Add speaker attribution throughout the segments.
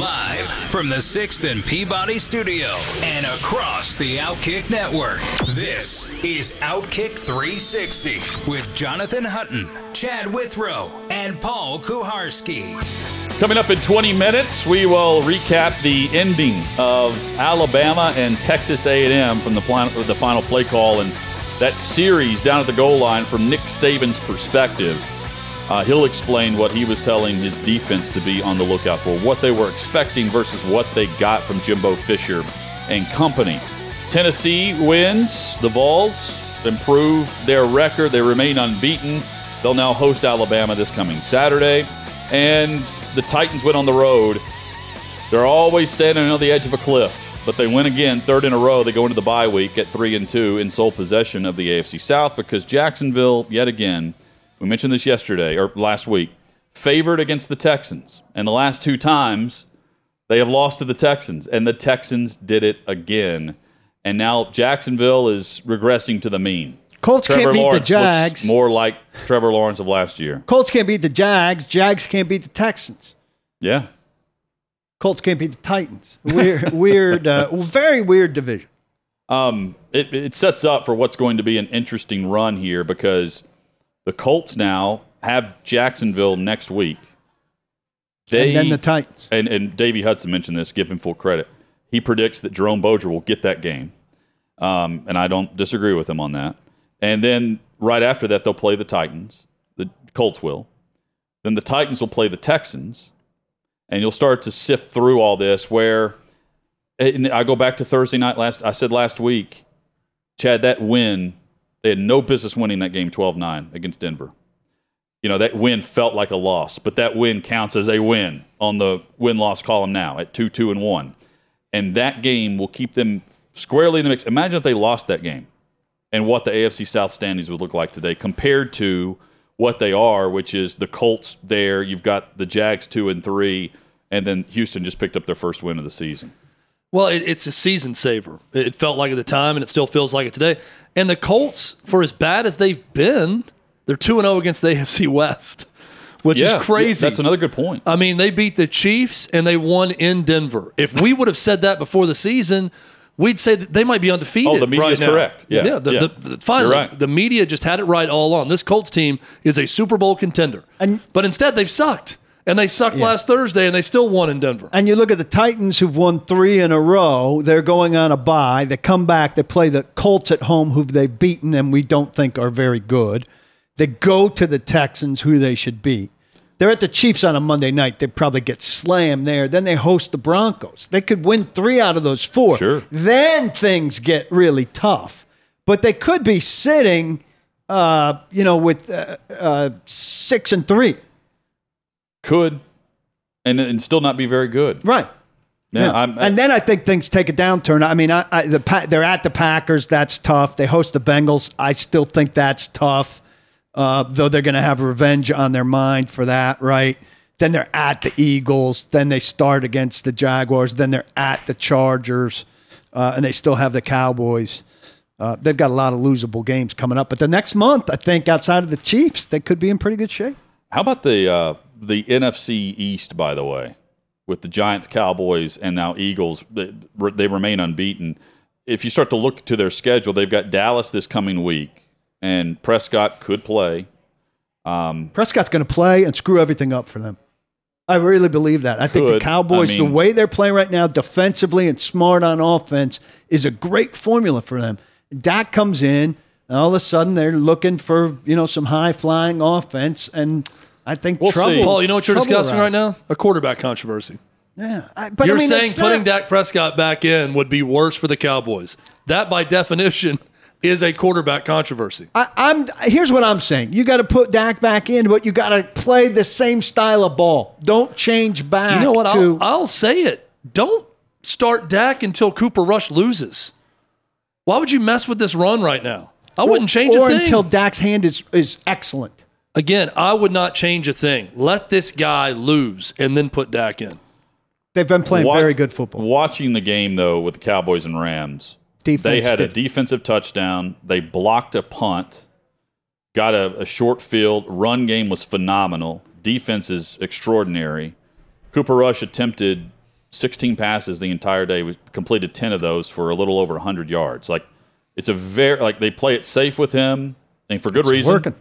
Speaker 1: Live from the 6th and Peabody studio and across the Outkick network. This is Outkick 360 with Jonathan Hutton, Chad Withrow, and Paul Kuharsky.
Speaker 2: Coming up in 20 minutes, we will recap the ending of Alabama and Texas A&M from the, plan- the final play call and that series down at the goal line from Nick Saban's perspective. Uh, he'll explain what he was telling his defense to be on the lookout for, what they were expecting versus what they got from Jimbo Fisher and company. Tennessee wins. The Vols improve their record. They remain unbeaten. They'll now host Alabama this coming Saturday. And the Titans went on the road. They're always standing on the edge of a cliff, but they win again, third in a row. They go into the bye week at three and two in sole possession of the AFC South because Jacksonville, yet again, we mentioned this yesterday or last week, favored against the Texans. And the last two times they have lost to the Texans, and the Texans did it again. And now Jacksonville is regressing to the mean.
Speaker 3: Colts
Speaker 2: Trevor
Speaker 3: can't beat
Speaker 2: Lawrence
Speaker 3: the
Speaker 2: looks
Speaker 3: Jags.
Speaker 2: more like Trevor Lawrence of last year.
Speaker 3: Colts can't beat the Jags. Jags can't beat the Texans.
Speaker 2: Yeah.
Speaker 3: Colts can't beat the Titans. Weird, weird, uh, very weird division.
Speaker 2: Um, it, it sets up for what's going to be an interesting run here because the Colts now have Jacksonville next week. They,
Speaker 3: and then the Titans.
Speaker 2: and, and Davey Hudson mentioned this, give him full credit. He predicts that Jerome Boger will get that game. Um, and I don't disagree with him on that. And then right after that, they'll play the Titans. The Colts will. Then the Titans will play the Texans. And you'll start to sift through all this where I go back to Thursday night last I said last week, Chad, that win, they had no business winning that game 12-9 against Denver. You know, that win felt like a loss, but that win counts as a win on the win-loss column now at 2-2 and 1. And that game will keep them squarely in the mix. Imagine if they lost that game and what the AFC South standings would look like today compared to what they are, which is the Colts there, you've got the Jags 2 and 3, and then Houston just picked up their first win of the season.
Speaker 4: Well, it, it's a season saver. It felt like at the time, and it still feels like it today. And the Colts, for as bad as they've been, they're two and zero against the AFC West, which
Speaker 2: Yeah,
Speaker 4: is crazy.
Speaker 2: yeah, that's another good point.
Speaker 4: I mean, they beat the Chiefs and they won in Denver. If we would have said that before the season, we'd say that they might be undefeated.
Speaker 2: Oh, the media's
Speaker 4: right now.
Speaker 2: correct. Yeah,
Speaker 4: yeah. The,
Speaker 2: yeah.
Speaker 4: The, the- finally,
Speaker 2: right.
Speaker 4: the media just had it right all along. This Colts team is a Super Bowl contender,
Speaker 3: And-
Speaker 4: but instead they've sucked, and they sucked last Thursday, and they still won in Denver.
Speaker 3: And you look at the Titans who've won three in a row. They're going on a bye. They come back. They play the Colts at home, who they've beaten and we don't think are very good. They go to the Texans, who they should beat. They're at the Chiefs on a Monday night. They probably get slammed there. Then they host the Broncos. They could win three out of those four.
Speaker 2: Sure.
Speaker 3: Then things get really tough. But they could be sitting, uh, you know, with uh, uh, six and three.
Speaker 2: Could, and, and still not be very good.
Speaker 3: Right.
Speaker 2: Yeah, I'm,
Speaker 3: and then I think things take a downturn. I mean, I, I, the Pa- they're at the Packers. That's tough. They host the Bengals. I still think that's tough, uh, though they're going to have revenge on their mind for that, right? Then they're at the Eagles. Then they start against the Jaguars. Then they're at the Chargers, uh, and they still have the Cowboys. Uh, they've got a lot of losable games coming up. But the next month, I think, outside of the Chiefs, they could be in pretty good shape.
Speaker 2: how about the uh, the NFC East? By the way, with the Giants, Cowboys, and now Eagles, they, they remain unbeaten. If you start to look to their schedule, they've got Dallas this coming week, and Prescott could play.
Speaker 3: Um, Prescott's going to play and screw everything up for them. I really believe that. I think the Cowboys,
Speaker 2: I
Speaker 3: the way they're playing right now, defensively and smart on offense, is a great formula for them. Dak comes in, and all of a sudden they're looking for you know some high flying offense, and I think
Speaker 2: We'll
Speaker 3: trouble.
Speaker 2: see.
Speaker 4: Paul, you know what you're
Speaker 3: trouble
Speaker 4: discussing right now? A quarterback controversy.
Speaker 3: Yeah, I, but
Speaker 4: You're
Speaker 3: I mean,
Speaker 4: saying putting
Speaker 3: not-
Speaker 4: Dak Prescott back in would be worse for the Cowboys. That, by definition, is a quarterback controversy.
Speaker 3: I, I'm here's what I'm saying. You got to put Dak back in, but you got to play the same style of ball. Don't change back
Speaker 4: You know what?
Speaker 3: to
Speaker 4: I'll, I'll say it. Don't start Dak until Cooper Rush loses. Why would you mess with this run right now? I wouldn't change
Speaker 3: or
Speaker 4: a thing.
Speaker 3: until Dak's hand is is excellent.
Speaker 4: Again, I would not change a thing. Let this guy lose and then put Dak in.
Speaker 3: They've been playing
Speaker 2: Wa-
Speaker 3: very good football.
Speaker 2: Watching the game though with the Cowboys and Rams,
Speaker 3: Defense
Speaker 2: they had a defensive touchdown. They blocked a punt, got a, a short field. Run game was phenomenal. Defense is extraordinary. Cooper Rush attempted 16 passes the entire day. We completed 10 of those for a little over 100 yards. Like it's a very like they play it safe with him, and for good
Speaker 3: It's
Speaker 2: reason.
Speaker 3: working.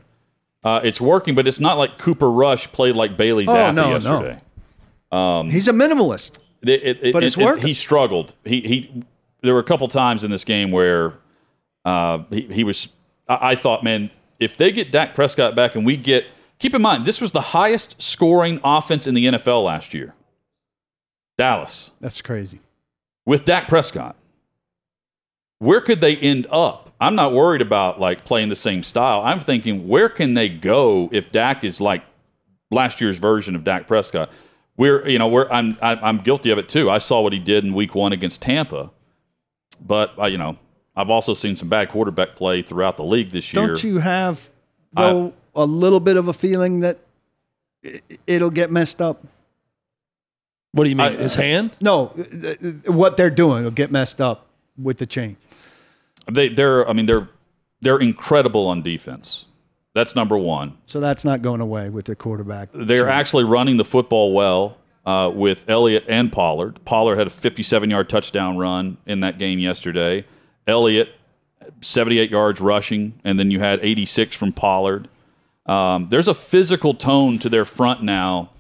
Speaker 2: Uh, it's working, but it's not like Cooper Rush played like Bailey
Speaker 3: Oh,
Speaker 2: Zappe
Speaker 3: no, no.
Speaker 2: yesterday.
Speaker 3: He's a minimalist.
Speaker 2: It, it, it-
Speaker 3: But it's
Speaker 2: it- it-
Speaker 3: working.
Speaker 2: he struggled. He he. There were a couple times in this game where uh, he he was. I, I thought, man, if they get Dak Prescott back and we get, keep in mind, this was the highest scoring offense in the NFL last year. Dallas
Speaker 3: That's crazy.
Speaker 2: with Dak Prescott. Where could they end up? I'm not worried about like playing the same style. I'm thinking where can they go if Dak is like last year's version of Dak Prescott? We're you know we're I'm I- I'm guilty of it too. I saw what he did in Week One against Tampa, but uh, you know I've also seen some bad quarterback play throughout the league this year.
Speaker 3: Don't you have though a little bit of a feeling that it'll get messed up?
Speaker 4: What do you mean?
Speaker 2: I-
Speaker 4: His hand?
Speaker 3: No, th- th- what they're doing will get messed up with the change.
Speaker 2: They they're I mean they're they're incredible on defense. That's number one.
Speaker 3: So that's not going away with the quarterback.
Speaker 2: They're actually running the football well uh, with Elliott and Pollard. Pollard had a 57 yard touchdown run in that game yesterday. Elliott, 78 yards rushing, and then you had 86 from Pollard. Um, there's a physical tone to their front now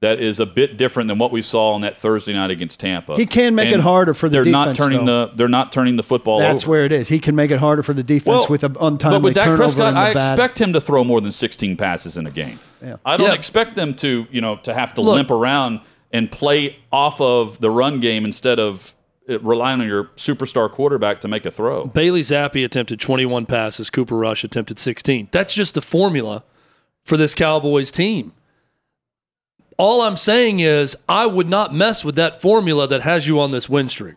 Speaker 2: that is a bit different than what we saw on that Thursday night against Tampa.
Speaker 3: He can make it harder for the
Speaker 2: they're not turning
Speaker 3: though.
Speaker 2: the they're not turning the football
Speaker 3: That's
Speaker 2: over.
Speaker 3: where it is. He can make it harder for the defense with an untimely
Speaker 2: But with Dak
Speaker 3: turnover
Speaker 2: Prescott,
Speaker 3: and the
Speaker 2: I
Speaker 3: bad.
Speaker 2: expect him to throw more than 16 passes in a game. I don't
Speaker 4: Yeah.
Speaker 2: expect them to, you know, to have to
Speaker 4: Look-
Speaker 2: limp around and play off of the run game instead of uh, relying on your superstar quarterback to make a throw.
Speaker 4: Bailey Zappe attempted 21 passes. Cooper Rush attempted 16. That's just the formula for this Cowboys team. All I'm saying is, I would not mess with that formula that has you on this win streak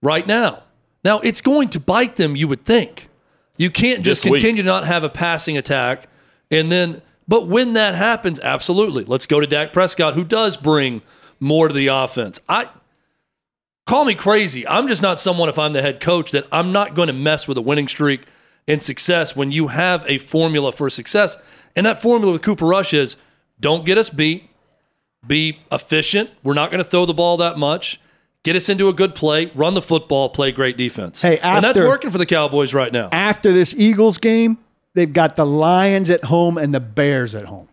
Speaker 4: right now. Now, it's going to bite them, you would think. You can't just
Speaker 2: This week.
Speaker 4: continue to not have a passing attack and then, but when that happens, absolutely. Let's go to Dak Prescott, who does bring more to the offense. I, call me crazy. I'm just not someone, if I'm the head coach, that I'm not going to mess with a winning streak and success when you have a formula for success. And that formula with Cooper Rush is don't get us beat, be efficient. We're not going to throw the ball that much. Get us into a good play, run the football, play great defense.
Speaker 3: Hey,
Speaker 4: and that's working for the Cowboys right now.
Speaker 3: After this Eagles game, they've got the Lions at home and the Bears at home.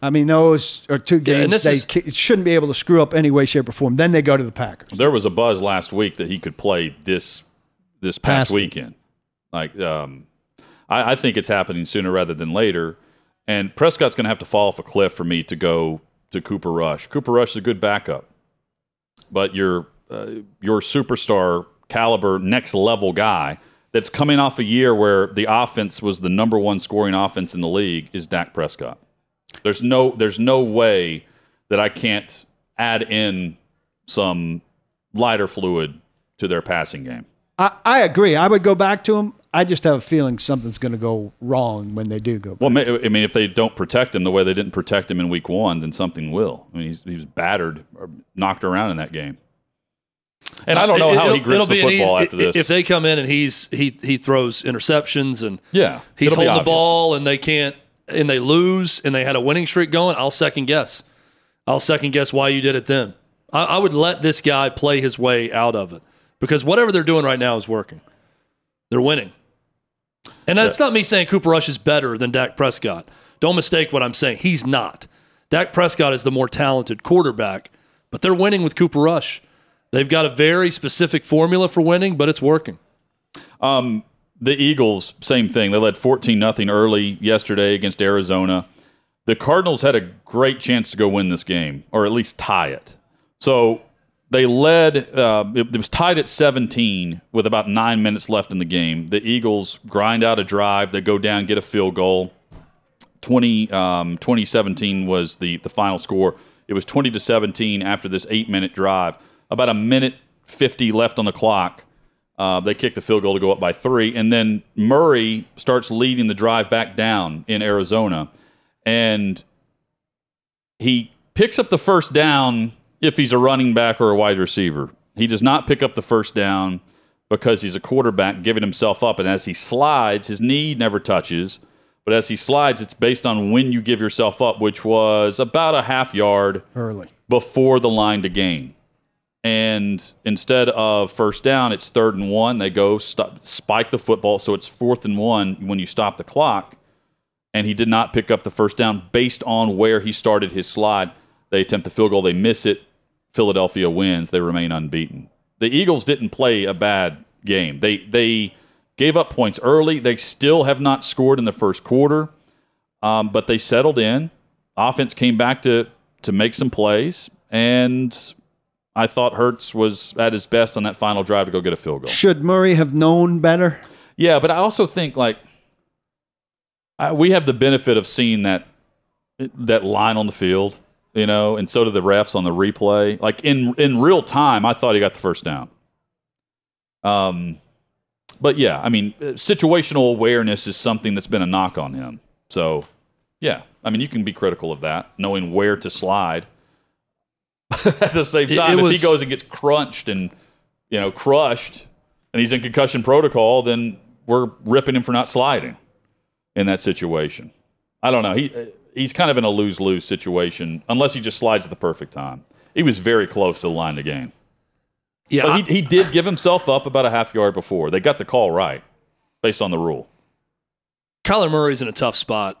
Speaker 3: I mean, those are two games
Speaker 4: this
Speaker 3: they
Speaker 4: is-
Speaker 3: shouldn't be able to screw up any way, shape, or form. Then they go to the Packers.
Speaker 2: There was a buzz last week that he could play this this past
Speaker 3: Past
Speaker 2: weekend. Like, um, I, I think it's happening sooner rather than later. And Prescott's going to have to fall off a cliff for me to go to Cooper Rush. Cooper Rush is a good backup, but your uh, your superstar caliber, next level guy that's coming off a year where the offense was the number one scoring offense in the league is Dak Prescott. There's no there's no way that I can't add in some lighter fluid to their passing game.
Speaker 3: I, I agree. I would go back to him. I just have a feeling something's going to go wrong when they do go. Back.
Speaker 2: Well, I mean, if they don't protect him the way they didn't protect him in Week One, then something will. I mean, he's he was battered or knocked around in that game. And I don't know how he
Speaker 4: it'll-
Speaker 2: grips
Speaker 4: it'll
Speaker 2: the
Speaker 4: be
Speaker 2: football
Speaker 4: easy-
Speaker 2: after this.
Speaker 4: If they come in and he's he he throws interceptions and
Speaker 2: yeah,
Speaker 4: he's holding the ball and they can't and they lose and they had a winning streak going, I'll second guess. I'll second guess why you did it then. I, I would let this guy play his way out of it because whatever they're doing right now is working. They're winning. And that's not me saying Cooper Rush is better than Dak Prescott. Don't mistake what I'm saying. He's not. Dak Prescott is the more talented quarterback, but they're winning with Cooper Rush. They've got a very specific formula for winning, but it's working.
Speaker 2: Um, the Eagles, same thing. They led 14 nothing early yesterday against Arizona. The Cardinals had a great chance to go win this game, or at least tie it. So they led, uh, it, it was tied at 17 with about nine minutes left in the game. The Eagles grind out a drive. They go down, get a field goal. 20, um, 2017 was the, the final score. It was 20 to 17 after this eight minute drive. about a minute 50 left on the clock. Uh, they kick the field goal to go up by three. And then Murray starts leading the drive back down in Arizona. And he picks up the first down if he's a running back or a wide receiver. He does not pick up the first down because he's a quarterback giving himself up. And as he slides, his knee never touches. But as he slides, it's based on when you give yourself up, which was about a half yard
Speaker 3: Early.
Speaker 2: before the line to gain. And instead of first down, it's third and one. They go stop, spike the football, so it's fourth and one when you stop the clock. And he did not pick up the first down based on where he started his slide. They attempt the field goal, they miss it. Philadelphia wins. They remain unbeaten. The Eagles didn't play a bad game. They they gave up points early. They still have not scored in the first quarter, um, but they settled in. Offense came back to to make some plays, and I thought Hurts was at his best on that final drive to go get a field goal.
Speaker 3: Should Murray have known better?
Speaker 2: Yeah, but I also think like I, we have the benefit of seeing that that line on the field, you know, and so do the refs on the replay. Like in in real time, I thought he got the first down. Um, but yeah, I mean, uh, situational awareness is something that's been a knock on him. So, yeah, I mean, you can be critical of that, knowing where to slide. At the same time,
Speaker 4: it
Speaker 2: if
Speaker 4: was-
Speaker 2: he goes and gets crunched and you know crushed, and he's in concussion protocol, then we're ripping him for not sliding in that situation. I don't know. He he's kind of in a lose lose situation unless he just slides at the perfect time. He was very close to the line to gain.
Speaker 4: Yeah,
Speaker 2: But he, he did give himself up about a half yard before. They got the call right based on the rule.
Speaker 4: Kyler Murray's in a tough spot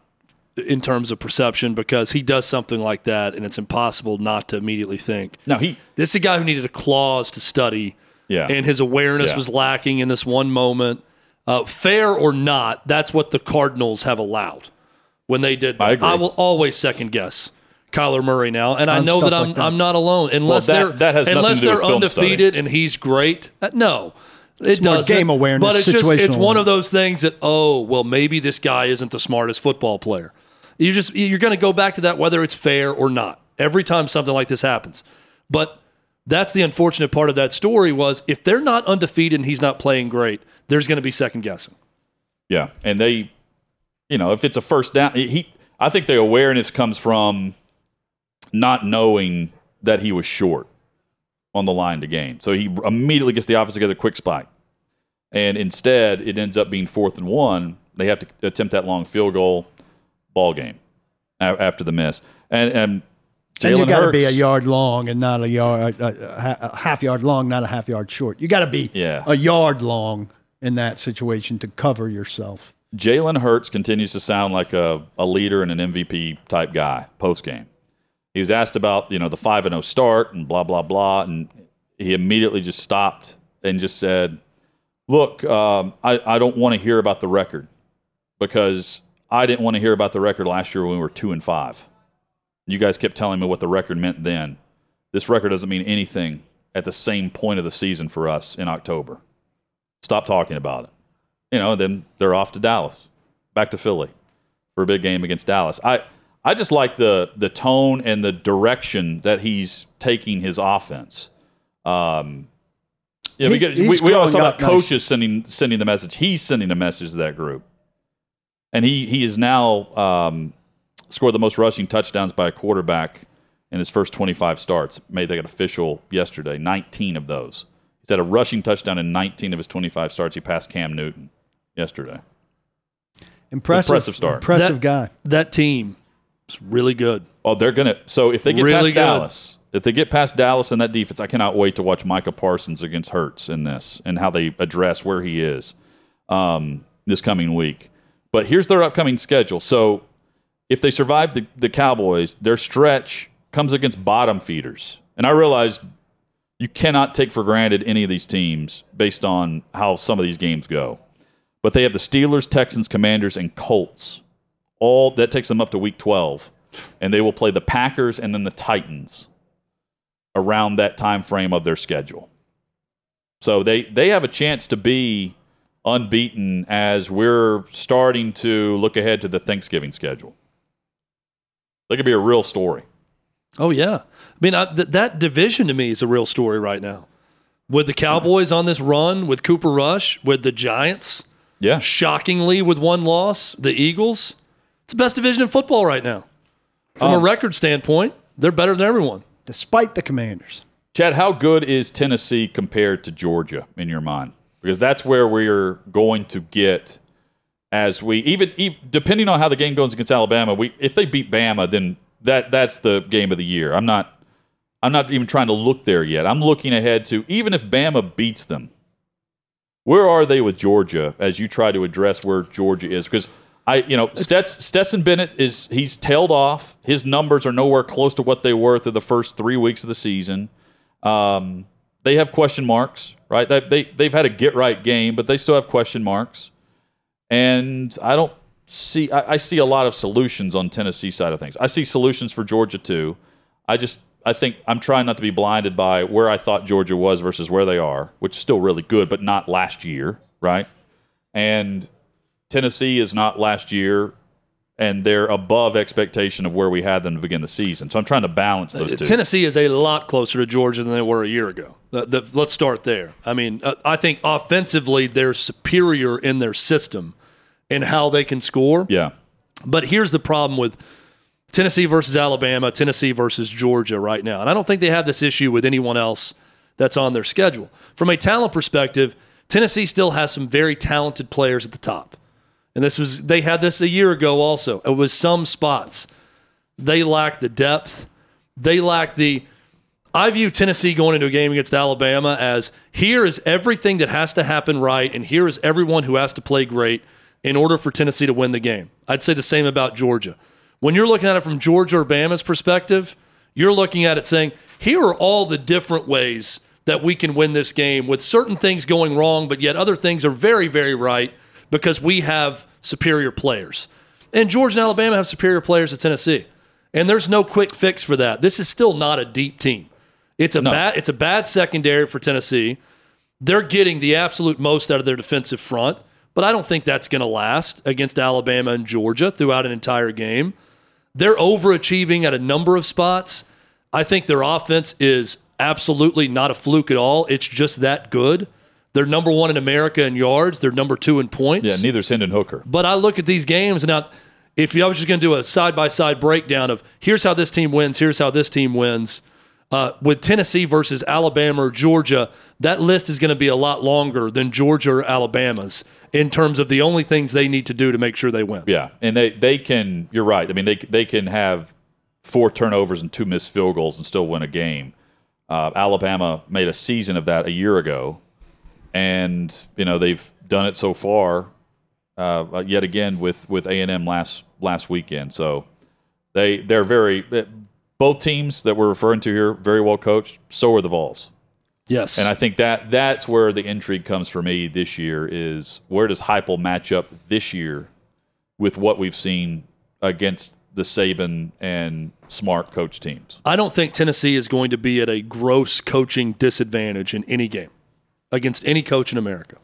Speaker 4: in terms of perception because he does something like that, and it's impossible not to immediately think
Speaker 2: Now he
Speaker 4: this is a guy who needed a clause to study,
Speaker 2: yeah.
Speaker 4: and his awareness
Speaker 2: Yeah.
Speaker 4: was lacking in this one moment. Uh, fair or not, that's what the Cardinals have allowed when they did that.
Speaker 2: I agree.
Speaker 4: will always second guess Kyler Murray now, and I know that I'm
Speaker 3: like that.
Speaker 4: I'm not alone unless
Speaker 2: that-
Speaker 4: they're
Speaker 2: that has
Speaker 4: unless
Speaker 2: to do with
Speaker 4: they're
Speaker 2: film
Speaker 4: undefeated and he's great. Uh, no. It doesn't.
Speaker 3: game awareness,
Speaker 4: but it's just it's one of those things that oh well maybe this guy isn't the smartest football player. You just you're going to go back to that whether it's fair or not every time something like this happens. But that's the unfortunate part of that story was if they're not undefeated and he's not playing great, there's going to be second guessing.
Speaker 2: Yeah, and they, you know, if it's a first down, he. I think the awareness comes from not knowing that he was short on the line to gain. So he immediately gets the offense together, quick spike, and instead it ends up being fourth and one. They have to attempt that long field goal, ball game, after the miss, and and
Speaker 3: And you
Speaker 2: Jalen
Speaker 3: got to be a yard long and not a yard, a, a, a half yard long, not a half yard short. You got to be
Speaker 2: Yeah.
Speaker 3: a yard long in that situation to cover yourself.
Speaker 2: Jalen Hurts continues to sound like a, a leader and an MVP type guy post game. He was asked about you know the five and zero start and blah blah blah, and he immediately just stopped and just said, "Look, um, I I don't want to hear about the record because I didn't want to hear about the record last year when we were two and five. You guys kept telling me what the record meant then. This record doesn't mean anything at the same point of the season for us in October. Stop talking about it." You know, then they're off to Dallas, back to Philly for a big game against Dallas. I I just like the the tone and the direction that he's taking his offense. Um, yeah,
Speaker 3: He- he's
Speaker 2: we, we always talk about
Speaker 3: up nice.
Speaker 2: coaches sending sending the message. He's sending a message to that group, and he he is now um, scored the most rushing touchdowns by a quarterback in his first 25 starts. Made that official yesterday. 19 of those. He's had a rushing touchdown in 19 of his 25 starts. He passed Cam Newton yesterday.
Speaker 3: Impressive,
Speaker 2: Impressive start.
Speaker 3: Impressive
Speaker 4: That-
Speaker 3: guy.
Speaker 4: That team is really good.
Speaker 2: Oh, they're gonna. So if they get
Speaker 4: Really
Speaker 2: past
Speaker 4: good.
Speaker 2: Dallas, if they get past Dallas and that defense, I cannot wait to watch Micah Parsons against Hurts in this and how they address where he is um, this coming week. But here's their upcoming schedule. So if they survive the, the Cowboys, their stretch comes against bottom feeders, and I realize you cannot take for granted any of these teams based on how some of these games go. But they have the Steelers, Texans, Commanders, and Colts. All that takes them up to week 12. And they will play the Packers and then the Titans around that time frame of their schedule. So they, they have a chance to be unbeaten as we're starting to look ahead to the Thanksgiving schedule. They could be a real story.
Speaker 4: Oh yeah, I mean I, th- that division to me is a real story right now. With the Cowboys on this run, with Cooper Rush, with the Giants,
Speaker 2: Yeah.
Speaker 4: shockingly with one loss, the Eagles. It's the best division in football right now. From
Speaker 2: Um,
Speaker 4: a record standpoint, they're better than everyone.
Speaker 3: Despite the Commanders.
Speaker 2: Chad, how good is Tennessee compared to Georgia in your mind? Because that's where we're going to get as we even, even depending on how the game goes against Alabama. We if they beat Bama, then that that's the game of the year. I'm not I'm not even trying to look there yet. I'm looking ahead to even if Bama beats them, where are they with Georgia as you try to address where Georgia is? Because I, you know, Stets, Stetson Bennett is he's tailed off. His numbers are nowhere close to what they were through the first three weeks of the season. Um, they have question marks, right? They, they they've had a get right game, but they still have question marks. And I don't see I, I see a lot of solutions on Tennessee side of things. I see solutions for Georgia too. I just I think I'm trying not to be blinded by where I thought Georgia was versus where they are, which is still really good, but not last year, right? And Tennessee is not last year, and they're above expectation of where we had them to begin the season. So I'm trying to balance those two.
Speaker 4: Tennessee is a lot closer to Georgia than they were a year ago. The- the- let's start there. I mean, uh, I think offensively they're superior in their system and how they can score.
Speaker 2: yeah,
Speaker 4: But here's the problem with Tennessee versus Alabama, Tennessee versus Georgia right now. And I don't think they have this issue with anyone else that's on their schedule. From a talent perspective, Tennessee still has some very talented players at the top. And this was they had this a year ago also. It was some spots. They lack the depth. They lack the I view Tennessee going into a game against Alabama as here is everything that has to happen right, and here is everyone who has to play great in order for Tennessee to win the game. I'd say the same about Georgia. When you're looking at it from George or Bama's perspective, you're looking at it saying, here are all the different ways that we can win this game with certain things going wrong, but yet other things are very, very right because we have superior players. And Georgia and Alabama have superior players to Tennessee. And there's no quick fix for that. This is still not a deep team. It's a bad it's a bad secondary for Tennessee. They're getting the absolute most out of their defensive front, but I don't think that's going to last against Alabama and Georgia throughout an entire game. They're overachieving at a number of spots. I think their offense is absolutely not a fluke at all. It's just that good. They're number one in America in yards. They're number two in points.
Speaker 2: yeah. Neither Hendon Hooker.
Speaker 4: But I look at these games and now, if I was just going to do a side by side breakdown of here's how this team wins, here's how this team wins, uh, with Tennessee versus Alabama or Georgia, that list is going to be a lot longer than Georgia or Alabama's in terms of the only things they need to do to make sure they win.
Speaker 2: Yeah, and they they can. You're right. I mean, they they can have four turnovers and two missed field goals and still win a game. Uh, Alabama made a season of that a year ago, and you know they've done it so far. Uh, yet again with with A and M last last weekend. So they they're very both teams that we're referring to here very well coached. So are the Vols.
Speaker 4: Yes.
Speaker 2: And I think that that's where the intrigue comes for me this year is where does Heupel match up this year with what we've seen against the Saban and Smart coach teams?
Speaker 4: I don't think Tennessee is going to be at a gross coaching disadvantage in any game against any coach in America.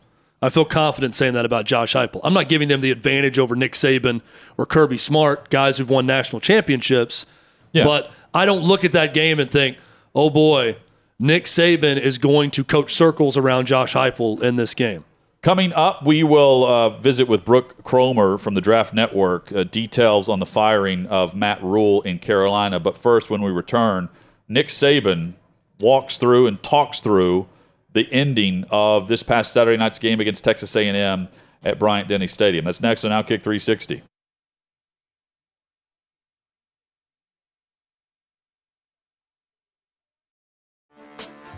Speaker 4: I feel confident saying that about Josh Heupel. I'm not giving them the advantage over Nick Saban or Kirby Smart, guys who've won national championships.
Speaker 2: Yeah.
Speaker 4: But I don't look at that game and think, oh boy, Nick Saban is going to coach circles around Josh Heupel in this game.
Speaker 2: Coming up, we will uh, visit with Brooke Cromer from the Draft Network. Uh, details on the firing of Matt Rhule in Carolina. But first, when we return, Nick Saban walks through and talks through the ending of this past Saturday night's game against Texas A&M at Bryant Denny Stadium. That's next on Outkick 360.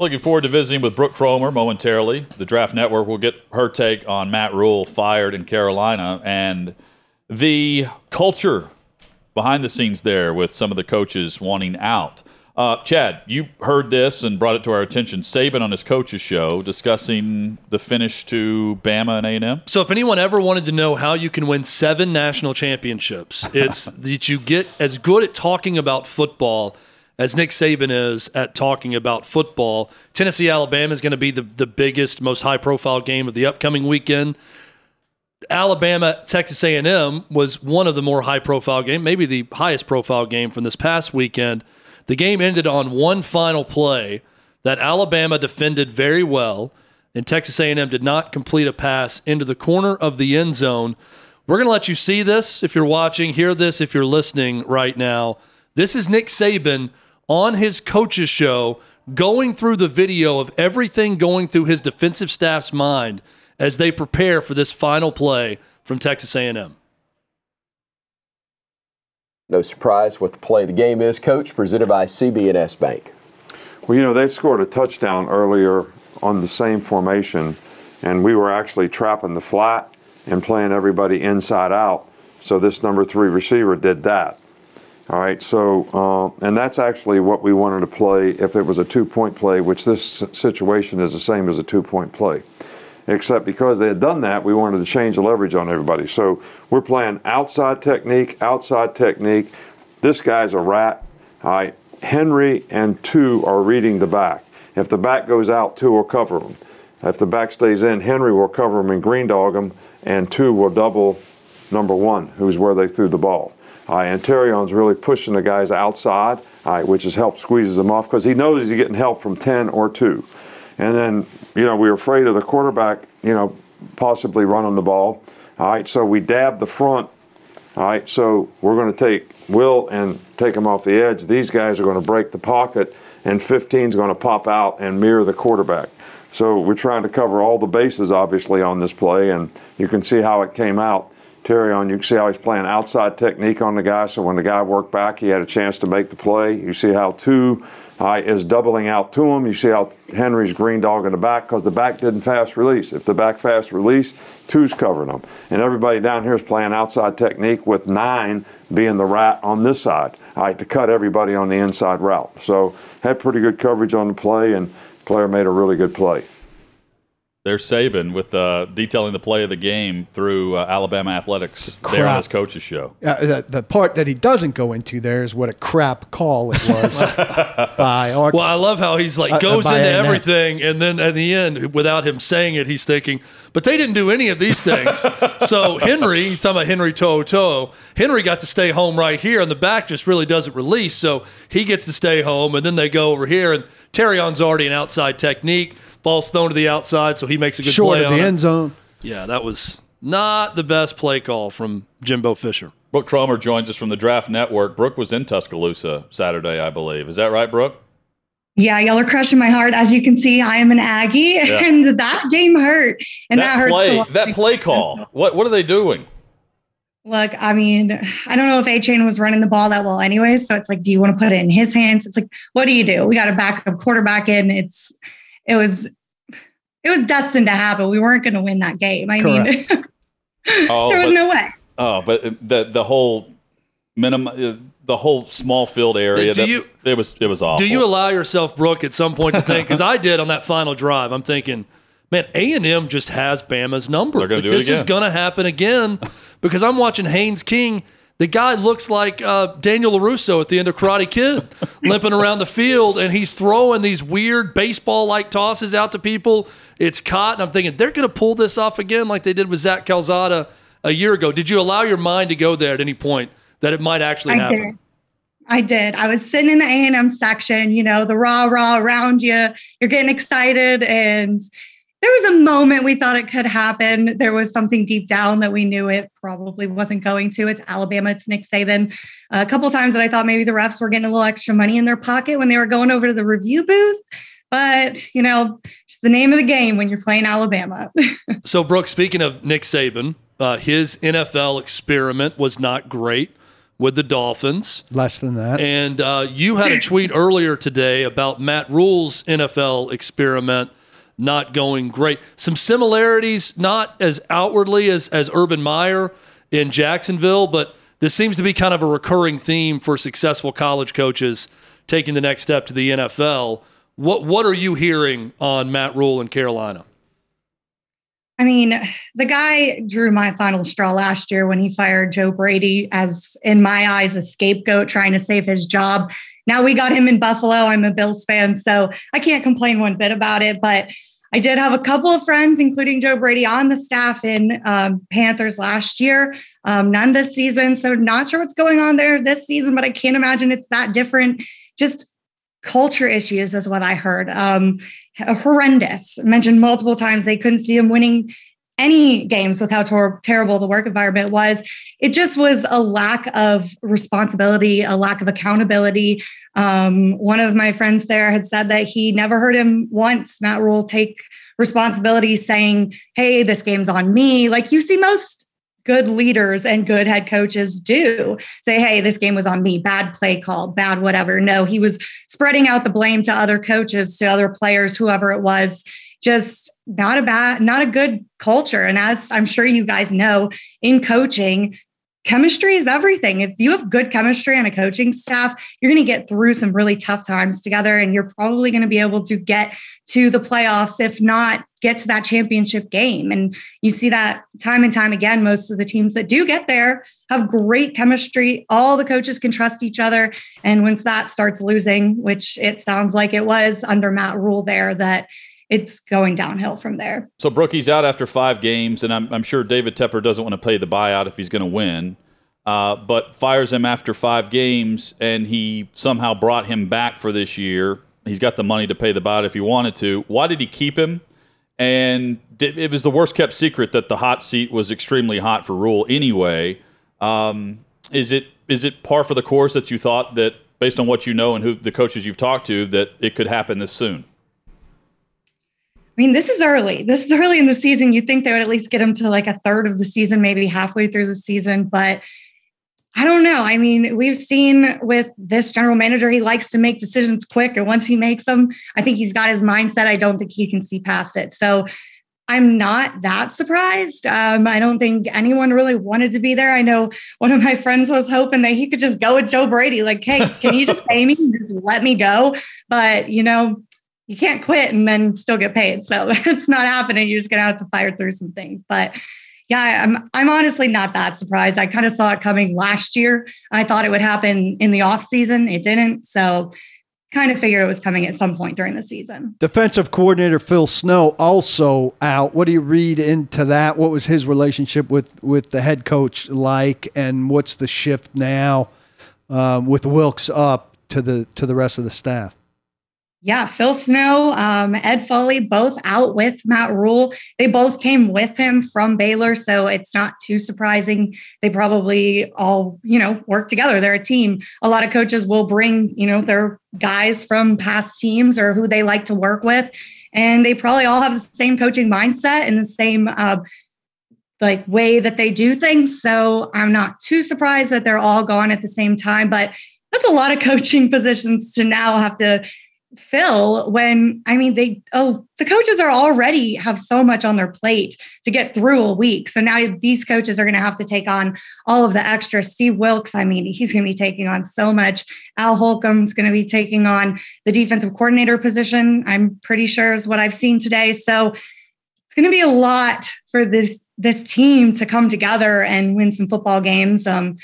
Speaker 2: Looking forward to visiting with Brooke Cromer momentarily. The Draft Network will get her take on Matt Rhule fired in Carolina. And the culture behind the scenes there with some of the coaches wanting out. Uh, Chad, you heard this and brought it to our attention. Saban on his coaches show discussing the finish to Bama and A&M.
Speaker 4: So, if anyone ever wanted to know how you can win seven national championships, it's that you get as good at talking about football as Nick Saban is at talking about football. Tennessee Alabama is going to be the, the biggest, most high profile game of the upcoming weekend. Alabama Texas A&M was one of the more high profile game, maybe the highest profile game from this past weekend. The game ended on one final play that Alabama defended very well, and Texas A&M did not complete a pass into the corner of the end zone. We're going to let you see this if you're watching, hear this if you're listening right now. This is Nick Saban on his coach's show going through the video of everything going through his defensive staff's mind as they prepare for this final play from Texas A&M.
Speaker 5: No surprise what the play of the game is, Coach, presented by CB&S Bank.
Speaker 6: Well, you know, they scored a touchdown earlier on the same formation, and we were actually trapping the flat and playing everybody inside out. So this number three receiver did that. All right, so, uh, and that's actually what we wanted to play if it was a two point play, which this situation is the same as a two point play except because they had done that, we wanted to change the leverage on everybody. So we're playing outside technique, outside technique. This guy's a rat. All right. Henry and two are reading the back. If the back goes out, two will cover him. If the back stays in, Henry will cover him and green dog him, and two will double number one, who's where they threw the ball. Uh, right, and Terrion's really pushing the guys outside, right, which has helped squeezes them off because he knows he's getting help from 10 or 2. And then, you know, we were afraid of the quarterback, you know, possibly running the ball. All right, so we dab the front. All right, so we're going to take Will and take him off the edge. These guys are going to break the pocket, and 15 is going to pop out and mirror the quarterback. So we're trying to cover all the bases, obviously, on this play, and you can see how it came out. Terrion, you can see how he's playing outside technique on the guy. So when the guy worked back, he had a chance to make the play. You see how two uh, is doubling out to him. You see how Henry's green dog in the back because the back didn't fast release. If the back fast release, two's covering them. And everybody down here is playing outside technique with nine being the rat on this side, all right, to cut everybody on the inside route. So had pretty good coverage on the play, and player made a really good play.
Speaker 2: There's Saban with uh, detailing the play of the game through uh, Alabama athletics
Speaker 3: Crap.
Speaker 2: there on his coach's show.
Speaker 3: Uh, the, the part that he doesn't go into there is what a crap call it was by Arkansas.
Speaker 4: Well, I love how he's like
Speaker 3: Uh,
Speaker 4: goes into
Speaker 3: A&M.
Speaker 4: everything, and then at the end, without him saying it, he's thinking, "But they didn't do any of these things." so Henry, he's talking about Henry To'oTo'o. Henry got to stay home right here, and the back just really doesn't release, so he gets to stay home, and then they go over here, and Terrion's already an outside technique. Ball's thrown to the outside, so he makes a good
Speaker 3: short
Speaker 4: play
Speaker 3: of the
Speaker 4: on it.
Speaker 3: end zone.
Speaker 4: Yeah, that was not the best play call from Jimbo Fisher.
Speaker 2: Brooke Cromer joins us from the Draft Network. Brooke was in Tuscaloosa Saturday, I believe. Is that right, Brooke?
Speaker 7: Yeah, y'all are crushing my heart. As you can see, I am an Aggie, and that game hurt, and that,
Speaker 2: that
Speaker 7: hurts. to
Speaker 2: play, that play call. What what are they doing?
Speaker 7: Look, I mean, I don't know if Achane was running the ball that well, anyway. So it's like, do you want to put it in his hands? It's like, what do you do? We got a backup quarterback in. It's, it was, it was destined to happen. We weren't going to win that game. I mean,
Speaker 2: Oh,
Speaker 7: there was
Speaker 2: but-
Speaker 7: no way.
Speaker 2: Oh, but the the whole minimum, uh, the whole small field area.
Speaker 4: Do
Speaker 2: that-
Speaker 4: you-
Speaker 2: it was it was awful.
Speaker 4: Do you allow yourself, Brooke, at some point to think? Because I did on that final drive. I'm thinking, man, A and M just has Bama's number.
Speaker 2: They're gonna
Speaker 4: Like,
Speaker 2: do it
Speaker 4: this is going to happen again because I'm watching Haynes King. The guy looks like uh, Daniel Larusso at the end of Karate Kid, limping around the field, and he's throwing these weird baseball-like tosses out to people. It's caught, and I'm thinking they're going to pull this off again, like they did with Zach Calzada a year ago. Did you allow your mind to go there at any point that it might actually
Speaker 7: I
Speaker 4: happen?
Speaker 7: did. I did. I was sitting in the A and M section, you know, the rah rah around you. You're getting excited, and there was a moment we thought it could happen. There was something deep down that we knew it probably wasn't going to. It's Alabama. It's Nick Saban. a couple times that I thought maybe the refs were getting a little extra money in their pocket when they were going over to the review booth. But you know, just the name of the game when you're playing Alabama.
Speaker 4: So, Brooke, speaking of Nick Saban, uh, his NFL experiment was not great with the Dolphins.
Speaker 3: Less than that.
Speaker 4: And uh, you had a tweet earlier today about Matt Rhule's NFL experiment not going great. Some similarities, not as outwardly as, as Urban Meyer in Jacksonville, but this seems to be kind of a recurring theme for successful college coaches taking the next step to the NFL. What what are you hearing on Matt Rhule in Carolina?
Speaker 7: I mean, the guy drew my final straw last year when he fired Joe Brady as, in my eyes, a scapegoat trying to save his job. Now we got him in Buffalo. I'm a Bills fan, so I can't complain one bit about it. But I did have a couple of friends, including Joe Brady, on the staff in um, Panthers last year. Um, none this season. So, not sure what's going on there this season, but I can't imagine it's that different. Just culture issues is what I heard. Um, horrendous. Mentioned multiple times they couldn't see him winning any games with how tor- terrible the work environment was. It just was a lack of responsibility, a lack of accountability. Um, one of my friends there had said that he never heard him once, Matt Rhule, take responsibility saying, Hey, this game's on me. Like you see most good leaders and good head coaches do say, hey, this game was on me, bad play call, bad whatever. No, he was spreading out the blame to other coaches, to other players, whoever it was. Just not a bad, not a good culture. And as I'm sure you guys know, in coaching, chemistry is everything. If you have good chemistry on a coaching staff, you're going to get through some really tough times together and you're probably going to be able to get to the playoffs, if not get to that championship game. And you see that time and time again. Most of the teams that do get there have great chemistry. All the coaches can trust each other. And once that starts losing, which it sounds like it was under Matt Rhule there, that it's going downhill from there.
Speaker 2: So Brookie's out after five games, and I'm, I'm sure David Tepper doesn't want to pay the buyout if he's going to win, uh, but fires him after five games, and he somehow brought him back for this year. He's got the money to pay the buyout if he wanted to. Why did he keep him? And it was the worst kept secret that the hot seat was extremely hot for Rhule anyway. Um, is it is it par for the course that you thought that based on what you know and who the coaches you've talked to that it could happen this soon?
Speaker 7: I mean, this is early. This is early in the season. You'd think they would at least get him to like a third of the season, maybe halfway through the season. But I don't know. I mean, we've seen with this general manager, he likes to make decisions quick. And once he makes them, I think he's got his mindset. I don't think he can see past it. So I'm not that surprised. Um, I don't think anyone really wanted to be there. I know one of my friends was hoping that he could just go with Joe Brady. Like, hey, can you just pay me? Just let me go. But, you know, you can't quit and then still get paid. So that's not happening. You're just gonna have to fire through some things. But yeah, I'm I'm honestly not that surprised. I kind of saw it coming last year. I thought it would happen in the off season. It didn't. So kind of figured it was coming at some point during the season.
Speaker 3: Defensive coordinator Phil Snow also out. What do you read into that? What was his relationship with with the head coach like, and what's the shift now um, with Wilks up to the to the rest of the staff?
Speaker 7: Yeah, Phil Snow, um, Ed Foley, both out with Matt Rhule. They both came with him from Baylor, so it's not too surprising. They probably all, you know, work together. They're a team. A lot of coaches will bring, you know, their guys from past teams or who they like to work with, and they probably all have the same coaching mindset and the same uh, like way that they do things. So I'm not too surprised that they're all gone at the same time, but that's a lot of coaching positions to now have to fill when I mean they oh the coaches are already have so much on their plate to get through a week. So now these coaches are going to have to take on all of the extra. Steve Wilks, I mean, he's going to be taking on so much. Al Holcomb's going to be taking on the defensive coordinator position. I'm pretty sure is what I've seen today. So it's going to be a lot for this this team to come together and win some football games. Um,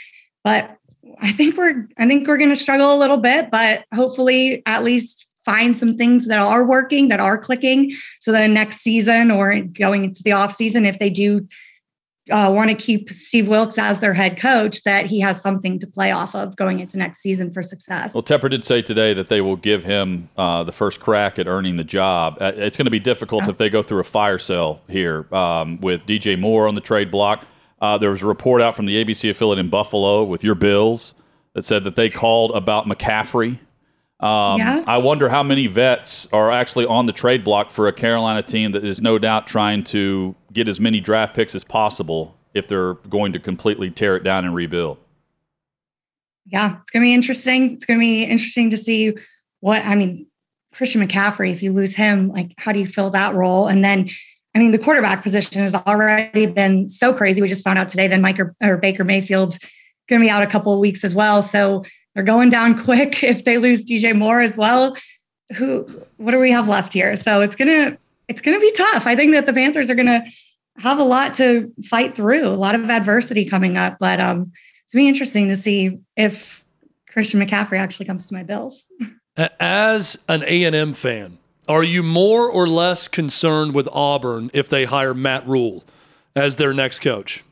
Speaker 7: but I think we're I think we're going to struggle a little bit, but hopefully at least find some things that are working, that are clicking. So that next season or going into the off season, if they do uh, want to keep Steve Wilks as their head coach, that he has something to play off of going into next season for success.
Speaker 2: Well, Tepper did say today that they will give him uh, the first crack at earning the job. Uh, it's going to be difficult yeah. if they go through a fire sale here um, with DJ Moore on the trade block. Uh, there was a report out from the ABC affiliate in Buffalo with your Bills that said that they called about McCaffrey um, yeah. I wonder how many vets are actually on the trade block for a Carolina team that is no doubt trying to get as many draft picks as possible if they're going to completely tear it down and rebuild.
Speaker 7: Yeah, it's going to be interesting. It's going to be interesting to see what, I mean, Christian McCaffrey, if you lose him, like how do you fill that role? And then, I mean, the quarterback position has already been so crazy. We just found out today that Mike or, or Baker Mayfield's going to be out a couple of weeks as well. So they're going down quick if they lose DJ Moore as well. Who, what do we have left here? So it's to, it's to be tough. I think that the Panthers are to have a lot to fight through, a lot of adversity coming up. But um, it's to be interesting to see if Christian McCaffrey actually comes to my Bills.
Speaker 4: As an A&M fan, are you more or less concerned with Auburn if they hire Matt Rhule as their next coach?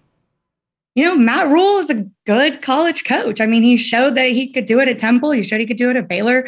Speaker 7: You know, Matt Rhule is a good college coach. I mean, he showed that he could do it at Temple. He showed he could do it at Baylor.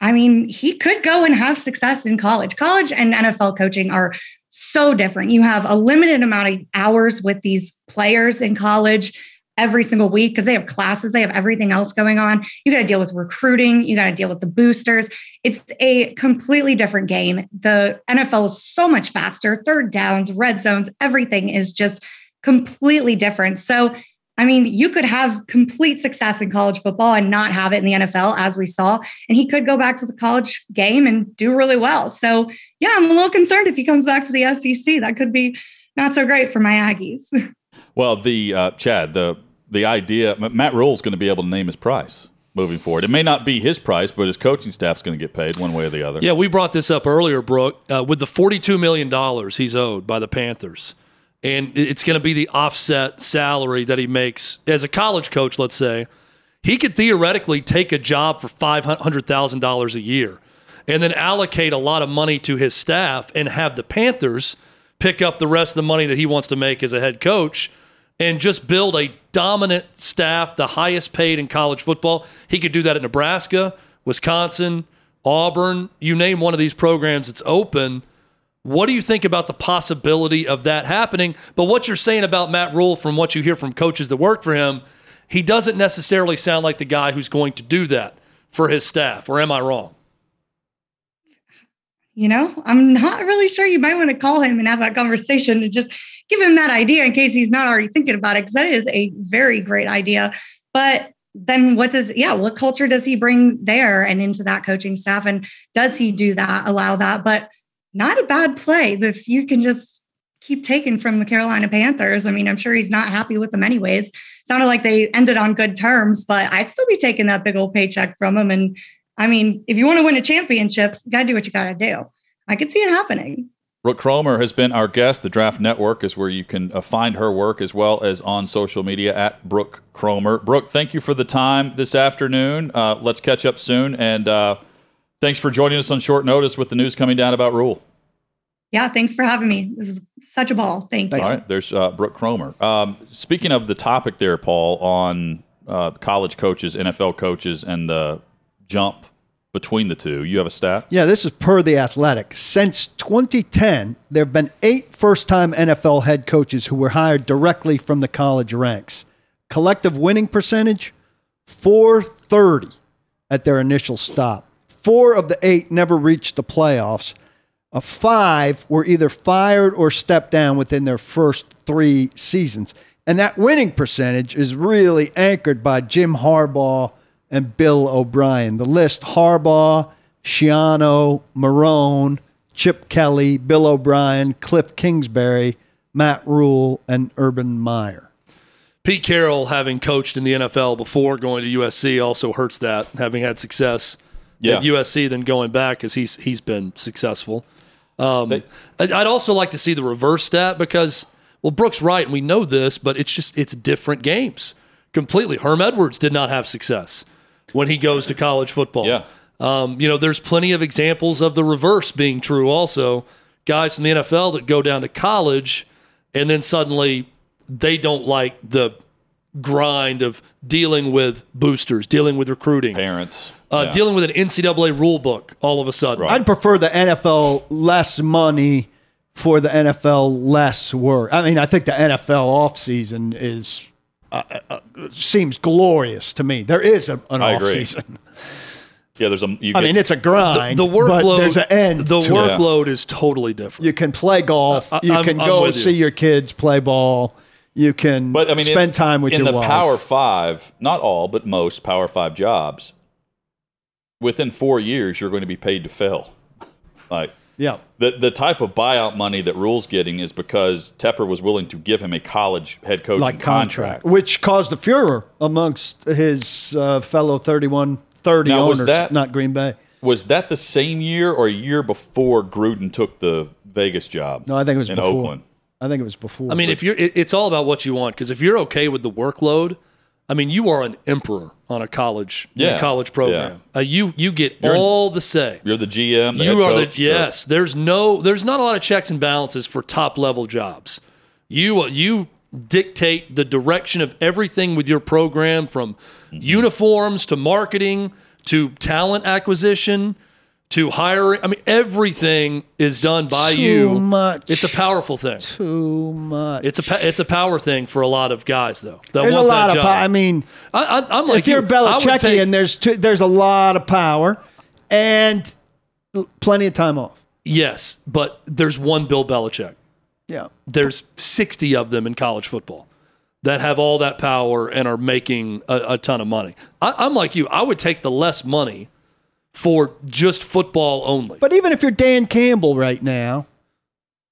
Speaker 7: I mean, he could go and have success in college. College and NFL coaching are so different. You have a limited amount of hours with these players in college every single week because they have classes, they have everything else going on. You got to deal with recruiting, you got to deal with the boosters. It's a completely different game. The NFL is so much faster, third downs, red zones, everything is just completely different. So, I mean, you could have complete success in college football and not have it in the NFL, as we saw. And he could go back to the college game and do really well. So, yeah, I'm a little concerned if he comes back to the SEC. That could be not so great for my Aggies.
Speaker 2: Well, the uh, Chad, the the idea Matt Rhule's going to be able to name his price moving forward. It may not be his price, but his coaching staff's going to get paid one way or the other.
Speaker 4: Yeah, we brought this up earlier, Brooke, uh, with the forty-two million dollars he's owed by the Panthers, and it's going to be the offset salary that he makes as a college coach. Let's say he could theoretically take a job for five hundred thousand dollars a year, and then allocate a lot of money to his staff and have the Panthers pick up the rest of the money that he wants to make as a head coach and just build a dominant staff, the highest paid in college football. He could do that at Nebraska, Wisconsin, Auburn. You name one of these programs it's open. What do you think about the possibility of that happening? But what you're saying about Matt Rhule, from what you hear from coaches that work for him, he doesn't necessarily sound like the guy who's going to do that for his staff. Or am I wrong?
Speaker 7: You know, I'm not really sure. You might want to call him and have that conversation and just give him that idea in case he's not already thinking about it, because that is a very great idea. But then what does, yeah, what culture does he bring there and into that coaching staff? And does he do that, allow that? But not a bad play. If you can just keep taking from the Carolina Panthers, I mean, I'm sure he's not happy with them anyways. Sounded like they ended on good terms, but I'd still be taking that big old paycheck from him. And I mean, if you want to win a championship, you got to do what you got to do. I could see it happening.
Speaker 2: Brooke Cromer has been our guest. The Draft Network is where you can uh, find her work as well as on social media at Brooke Cromer. Brooke, thank you for the time this afternoon. Uh, let's catch up soon. And uh, thanks for joining us on short notice with the news coming down about Rhule.
Speaker 7: Yeah, thanks for having me. It was such a ball. Thank you.
Speaker 2: All right, there's uh, Brooke Cromer. Um, speaking of the topic there, Paul, on uh, college coaches, NFL coaches, and the jump between the two. You have a stat?
Speaker 3: Yeah, this is per the Athletic. Since 2010, there have been eight first-time NFL head coaches who were hired directly from the college ranks. Collective winning percentage 430 at their initial stop. Four of the eight never reached the playoffs. Uh, five were either fired or stepped down within their first three seasons. And that winning percentage is really anchored by Jim Harbaugh and Bill O'Brien. The list Harbaugh, Schiano, Marrone, Chip Kelly, Bill O'Brien, Kliff Kingsbury, Matt Rhule, and Urban Meyer.
Speaker 4: Pete Carroll, having coached in the NFL before going to USC, also hurts that, having had success
Speaker 2: Yeah.
Speaker 4: at USC, than going back because he's he's been successful. Um, I'd I'd also like to see the reverse stat because, well, Brooke's right, and we know this, but it's just it's different games completely. Herm Edwards did not have success when he goes to college football.
Speaker 2: Yeah.
Speaker 4: Um, you know, there's plenty of examples of the reverse being true also. Guys in the NFL that go down to college and then suddenly they don't like the grind of dealing with boosters, dealing with recruiting,
Speaker 2: Parents.
Speaker 4: Uh,
Speaker 2: Yeah.
Speaker 4: dealing with an NCAA rule book all of a sudden.
Speaker 2: Right.
Speaker 3: I'd prefer the NFL less money for the NFL less work. I mean, I think the NFL offseason is uh, uh, seems glorious to me. There is a, an
Speaker 2: I
Speaker 3: off
Speaker 2: agree.
Speaker 3: season.
Speaker 2: Yeah, there's a. You
Speaker 3: I
Speaker 2: get-
Speaker 3: mean, it's a grind.
Speaker 4: the workload,
Speaker 3: but there's an end.
Speaker 4: the
Speaker 3: to
Speaker 4: workload is totally different.
Speaker 3: You can play golf.
Speaker 4: I-
Speaker 3: you
Speaker 4: I'm-
Speaker 3: can
Speaker 4: I'm
Speaker 3: go
Speaker 4: with you.
Speaker 3: see your kids play ball. You can
Speaker 2: But I mean,
Speaker 3: spend
Speaker 2: in,
Speaker 3: time with
Speaker 2: in
Speaker 3: your
Speaker 2: the
Speaker 3: wife.
Speaker 2: Power Five. Not all, but most Power Five jobs. Within four years, you're going to be paid to fail. Like
Speaker 3: Yeah.
Speaker 2: The the type of buyout money that Rhule's getting is because Tepper was willing to give him a college head coaching
Speaker 3: like
Speaker 2: contract.
Speaker 3: contract, which caused a furor amongst his uh, fellow 31 30
Speaker 2: Now, was
Speaker 3: owners,
Speaker 2: that-
Speaker 3: not Green Bay.
Speaker 2: Was that the same year or a year before Gruden took the Vegas job?
Speaker 3: No, I think it was
Speaker 2: in
Speaker 3: before.
Speaker 2: Oakland.
Speaker 3: I think it was before.
Speaker 4: I mean, if you're, it, it's all about what you want. Because if you're okay with the workload, I mean, you are an emperor on a college, in a college program. Uh, you you get all the say.
Speaker 2: You're the GM. The
Speaker 4: you are the
Speaker 2: coach, the-
Speaker 4: yes. There's no there's not a lot of checks and balances for top level jobs. You uh, you dictate the direction of everything with your program from
Speaker 2: Mm-hmm.
Speaker 4: uniforms to marketing to talent acquisition to hiring. I mean, everything is done by
Speaker 3: Too
Speaker 4: you.
Speaker 3: much.
Speaker 4: It's a powerful thing.
Speaker 3: too much.
Speaker 4: It's a it's a power thing for a lot of guys though.
Speaker 3: There's a lot of power. I mean,
Speaker 4: I, I'm like
Speaker 3: if you're
Speaker 4: you. I
Speaker 3: Belichick
Speaker 4: take-
Speaker 3: and there's two, there's a lot of power and plenty of time off.
Speaker 4: yes, but there's one Bill Belichick.
Speaker 3: Yeah.
Speaker 4: there's 60 of them in college football that have all that power and are making a, a ton of money. I, I'm like you. I would take the less money for just football only.
Speaker 3: But even if you're Dan Campbell right now,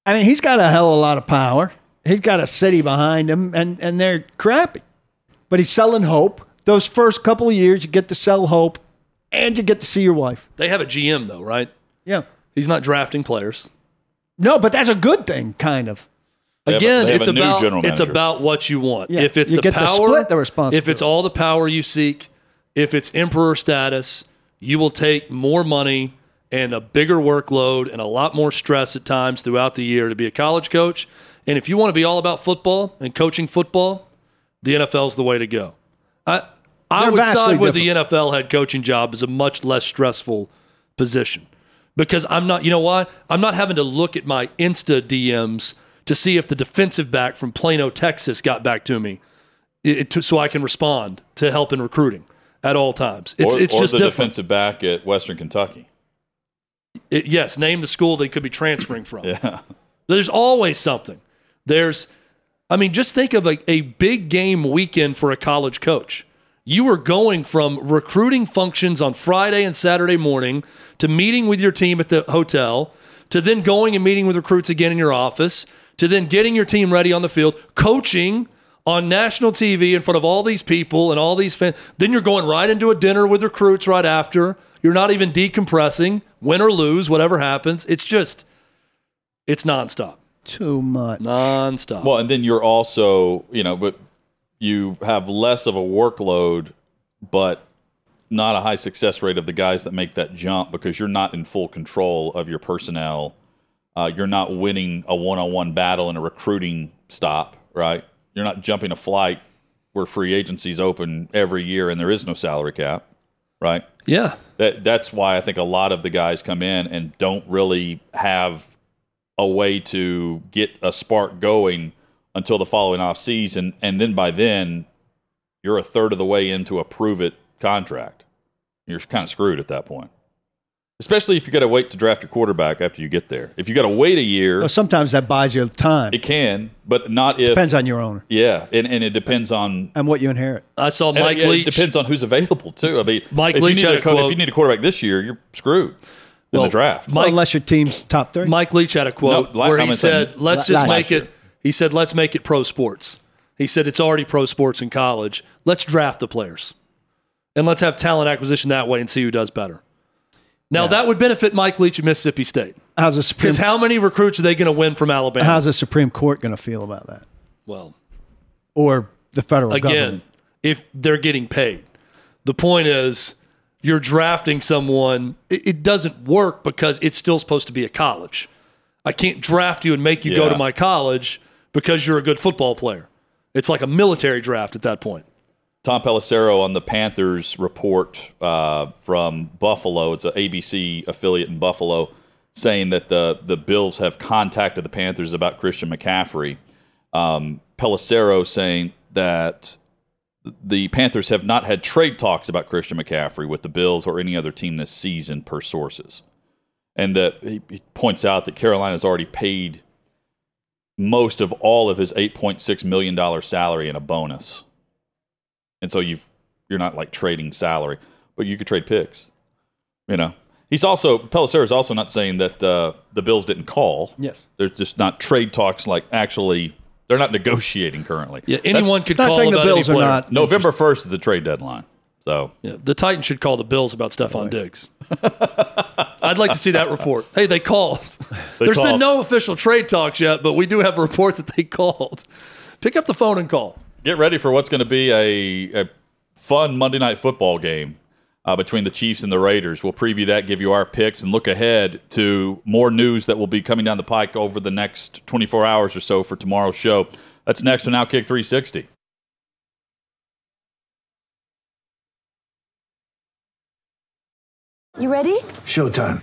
Speaker 3: I mean, he's got a hell of a lot of power. He's got a city behind him, and, and they're crappy. But he's selling hope. Those first couple of years, you get to sell hope, and you get to see your wife.
Speaker 4: they have a GM though, right?
Speaker 3: Yeah.
Speaker 4: He's not drafting players.
Speaker 3: No, but that's a good thing, kind of.
Speaker 2: They have a-
Speaker 4: Again, it's about
Speaker 2: general
Speaker 4: it's about what you want.
Speaker 3: Yeah,
Speaker 4: if it's
Speaker 3: you
Speaker 4: the
Speaker 3: get to
Speaker 4: power,
Speaker 3: split the
Speaker 4: if it's all the power you seek, if it's emperor status, you will take more money and a bigger workload and a lot more stress at times throughout the year to be a college coach. And if you want to be all about football and coaching football, the NFL's the way to go. I I
Speaker 3: They're
Speaker 4: would side with the NFL head coaching job as a much less stressful position because I'm not, you know why? I'm not having to look at my Insta DMs to see if the defensive back from Plano, Texas got back to me it, so I can respond to help in recruiting at all times. It's,
Speaker 2: or,
Speaker 4: it's
Speaker 2: or
Speaker 4: just
Speaker 2: the
Speaker 4: different.
Speaker 2: defensive back at Western Kentucky.
Speaker 4: It- yes, name the school they could be transferring from.
Speaker 2: Yeah.
Speaker 4: There's always something. There's, I mean, just think of a, a big game weekend for a college coach. You are going from recruiting functions on Friday and Saturday morning to meeting with your team at the hotel to then going and meeting with recruits again in your office to then getting your team ready on the field, coaching on national TV in front of all these people and all these fans. Then you're going right into a dinner with recruits right after. You're not even decompressing, win or lose, whatever happens. It's just, it's nonstop.
Speaker 3: Too much.
Speaker 4: Nonstop.
Speaker 2: Well, and then you're also, you know, but you have less of a workload, but not a high success rate of the guys that make that jump because you're not in full control of your personnel. Uh, you're not winning a one-on-one battle in a recruiting stop, right? You're not jumping a flight where free agency's open every year and there is no salary cap, right?
Speaker 4: yeah.
Speaker 2: That that's why I think a lot of the guys come in and don't really have a way to get a spark going until the following off season, and then by then you're a third of the way into a prove it contract. You're kind of screwed at that point. Especially if you got to wait to draft your quarterback after you get there. If you got to wait a year,
Speaker 3: Well, sometimes that buys you time.
Speaker 2: it can, but not if
Speaker 3: Depends on your owner
Speaker 2: yeah, and, and it depends on
Speaker 3: and what you inherit.
Speaker 4: I saw
Speaker 2: and
Speaker 4: Mike
Speaker 2: it-
Speaker 4: Leach.
Speaker 2: It depends on who's available too. I mean,
Speaker 4: Mike
Speaker 2: if
Speaker 4: Leach
Speaker 2: you need
Speaker 4: had
Speaker 2: a
Speaker 4: a
Speaker 2: co- if
Speaker 4: quote-
Speaker 2: you need a quarterback this year, you're screwed in
Speaker 4: Well,
Speaker 2: the draft.
Speaker 4: Mike-
Speaker 3: Unless your team's top three.
Speaker 4: Mike Leach had a quote
Speaker 2: No, la-
Speaker 4: where
Speaker 2: I'm
Speaker 4: he
Speaker 2: saying-
Speaker 4: said, "Let's
Speaker 3: La-
Speaker 4: just
Speaker 3: last
Speaker 4: make
Speaker 2: year.
Speaker 4: it." He said, "Let's make it pro sports." He said, "It's already pro sports in college. Let's draft the players, and let's have talent acquisition that way and see who does better." Now that would benefit Mike Leach at Mississippi State
Speaker 3: how's the Supreme
Speaker 4: because how many recruits are they going to win from Alabama?
Speaker 3: How's the Supreme Court going to feel about that?
Speaker 4: well,
Speaker 3: Or the federal
Speaker 4: again,
Speaker 3: government?
Speaker 4: if they're getting paid. The point is, you're drafting someone. It, it doesn't work because it's still supposed to be a college. I can't draft you and make you go to my college because you're a good football player. It's like a military draft at that point.
Speaker 2: Tom Pelissero on the Panthers report uh, from Buffalo. It's an ABC affiliate in Buffalo, saying that the the Bills have contacted the Panthers about Christian McCaffrey. Um, Pelissero saying that the Panthers have not had trade talks about Christian McCaffrey with the Bills or any other team this season, per sources, and that he, he points out that Carolina's already paid most of all of his eight point six million dollar salary in a bonus and so you've you're not like trading salary, but you could trade picks. You know, He's also Pelissero is also not saying that uh, the Bills didn't call.
Speaker 3: Yes.
Speaker 2: they're just not trade talks like actually they're not negotiating currently.
Speaker 4: Yeah,
Speaker 2: That's-
Speaker 4: anyone could
Speaker 3: It's not
Speaker 4: call
Speaker 3: saying the
Speaker 4: about any
Speaker 3: Bills are not.
Speaker 2: November first is the trade deadline. So
Speaker 4: Yeah, the Titans should call the Bills about Stefon Diggs. I'd like to see that report. Hey, they called.
Speaker 2: They
Speaker 4: There's been no official trade talks yet, but we do have a report that they called. Pick up the phone and call.
Speaker 2: Get ready for what's going to be a, a fun Monday night football game uh, between the Chiefs and the Raiders. We'll preview that, give you our picks, and look ahead to more news that will be coming down the pike over the next 24 hours or so for tomorrow's show. That's next on Outkick 360.
Speaker 8: You ready?
Speaker 9: Showtime.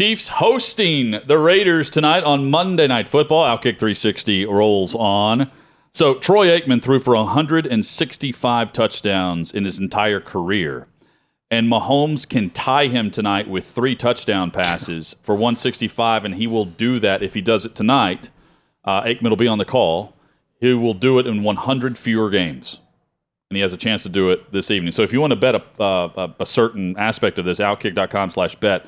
Speaker 2: Chiefs hosting the Raiders tonight on Monday Night Football. Outkick 360 rolls on. So Troy Aikman threw for 165 touchdowns in his entire career. And Mahomes can tie him tonight with three touchdown passes for 165, and he will do that if he does it tonight. Uh, Aikman will be on the call. He will do it in 100 fewer games. And he has a chance to do it this evening. So if you want to bet a, uh, a, certain aspect of this, outkick.com slash bet,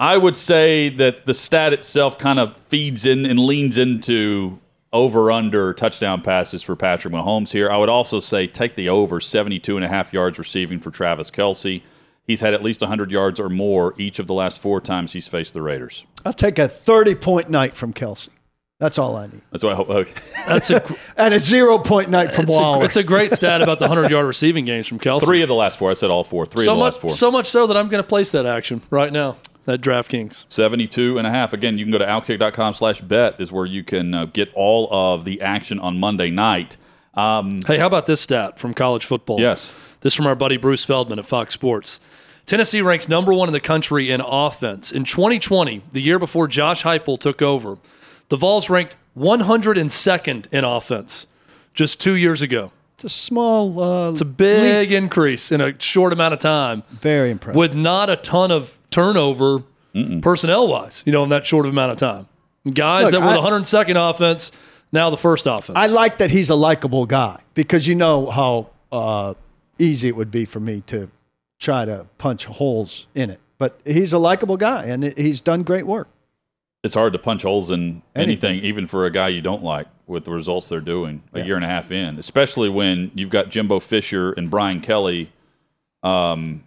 Speaker 2: I would say that the stat itself kind of feeds in and leans into over under touchdown passes for Patrick Mahomes here. I would also say take the over 72 and a half yards receiving for Travis Kelce. He's had at least 100 yards or more each of the last four times he's faced the Raiders.
Speaker 3: I'll take a 30 point night from Kelce. That's all I need.
Speaker 2: That's what I hope. Okay.
Speaker 4: That's a
Speaker 3: And a zero point night from
Speaker 4: it's a, it's a great stat about the hundred yard receiving games from Kelce.
Speaker 2: Three of the last four. I said all four. Three
Speaker 4: so
Speaker 2: of the
Speaker 4: much,
Speaker 2: last four.
Speaker 4: so much so that I'm going to place that action right now at DraftKings.
Speaker 2: 72 and a half. Again, you can go to outkick.com slash bet is where you can uh, get all of the action on Monday night. Um,
Speaker 4: Hey, how about this stat from college football?
Speaker 2: Yes.
Speaker 4: This from our buddy Bruce Feldman at Fox Sports. Tennessee ranks number one in the country in offense. In 2020, the year before Josh Heupel took over, the Vols ranked 102nd in offense just two years ago.
Speaker 3: It's a small. Uh,
Speaker 4: It's a big increase in a short amount of time
Speaker 3: Very impressive.
Speaker 4: with not a ton of turnover personnel wise, you know, in that short of amount of time. Guys
Speaker 3: Look,
Speaker 4: that were
Speaker 3: I-
Speaker 4: the 102nd offense, now the first offense.
Speaker 3: I like that he's a likable guy because you know how uh, easy it would be for me to try to punch holes in it. But he's a likable guy and he's done great work.
Speaker 2: it's hard to punch holes in anything,
Speaker 3: Anything.
Speaker 2: even for a guy you don't like with the results they're doing a
Speaker 3: Yeah.
Speaker 2: year and a half in, especially when you've got Jimbo Fisher and Brian Kelly um,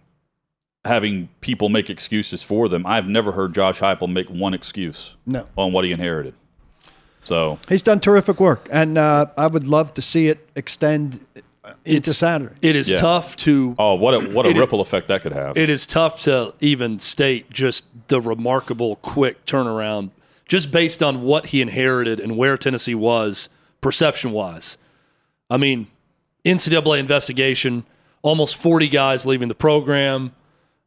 Speaker 2: having people make excuses for them. I've never heard Josh Heupel make one excuse
Speaker 3: No.
Speaker 2: on what he inherited. So
Speaker 3: He's done terrific work. And uh, I would love to see it extend uh, into
Speaker 4: It's-
Speaker 3: Saturday.
Speaker 4: It is
Speaker 2: Yeah.
Speaker 4: tough to
Speaker 2: Oh, what a what a
Speaker 4: It is-
Speaker 2: ripple effect that could have.
Speaker 4: it is tough to even state just the remarkable quick turnaround just based on what he inherited and where Tennessee was perception wise. I mean, NCAA investigation, almost 40 guys leaving the program.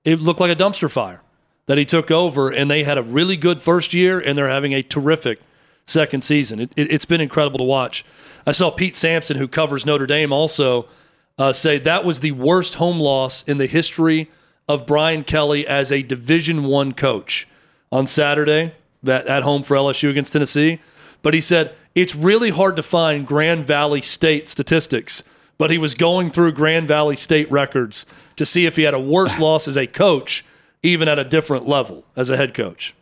Speaker 4: It looked like a dumpster fire that he took over, and they had a really good first year, and they're having a terrific second season. It, it, it's been incredible to watch. I saw Pete Sampson, who covers Notre Dame, also uh, say that was the worst home loss in the history of Brian Kelly as a Division One coach on Saturday that at home for LSU against Tennessee. But he said it's really hard to find Grand Valley State statistics. But he was going through Grand Valley State records to see if he had a worse loss as a coach, even at a different level as a head coach.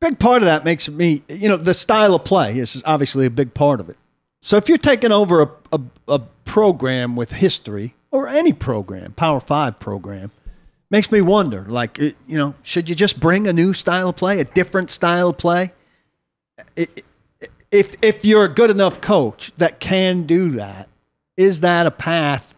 Speaker 3: big part of that makes me, you know, the style of play is obviously a big part of it. So if you're taking over a, a, a program with history or any program, Power Five program, makes me wonder, like, it, you know, should you just bring a new style of play, a different style of play? It- if if you're a good enough coach that can do that, is that a path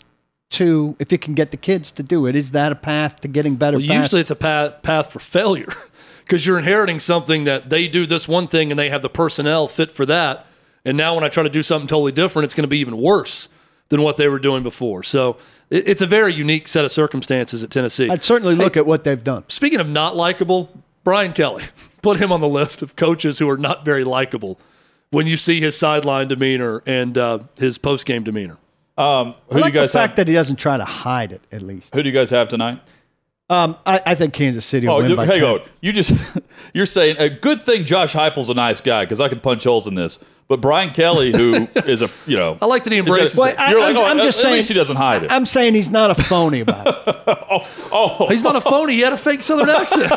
Speaker 3: to if you can get the kids to do it? Is that a path to getting better?
Speaker 4: Well, usually it's a path, path for failure because you're inheriting something that they do this one thing and they have the personnel fit for that. And now when I try to do something totally different, it's going to be even worse than what they were doing before. So it, it's a very unique set of circumstances at Tennessee.
Speaker 3: I'd certainly look at what they've done.
Speaker 4: Speaking of not likable, Brian Kelly, put him on the list of coaches who are not very likable when you see his sideline demeanor and uh, his post game demeanor.
Speaker 2: Um, who
Speaker 3: I like
Speaker 2: do you guys
Speaker 3: the fact
Speaker 2: have?
Speaker 3: that he doesn't try to hide it. At least,
Speaker 2: Who do you guys have tonight?
Speaker 3: um, I, I think Kansas City will
Speaker 2: Oh,
Speaker 3: win by
Speaker 2: hang
Speaker 3: 10.
Speaker 2: on. You just you're saying a good thing. Josh Heupel's a nice guy because I could punch holes in this. But Brian Kelly, who is a you know,
Speaker 4: I like that he
Speaker 2: he's got-
Speaker 4: embraces
Speaker 3: Well,
Speaker 4: it.
Speaker 3: I,
Speaker 2: You're
Speaker 3: am
Speaker 2: like, oh,
Speaker 3: I'm just
Speaker 2: at
Speaker 3: saying.
Speaker 2: least he doesn't hide it.
Speaker 3: I'm saying he's not a phony about it.
Speaker 2: oh,
Speaker 4: He's not a phony. He had a fake Southern accent.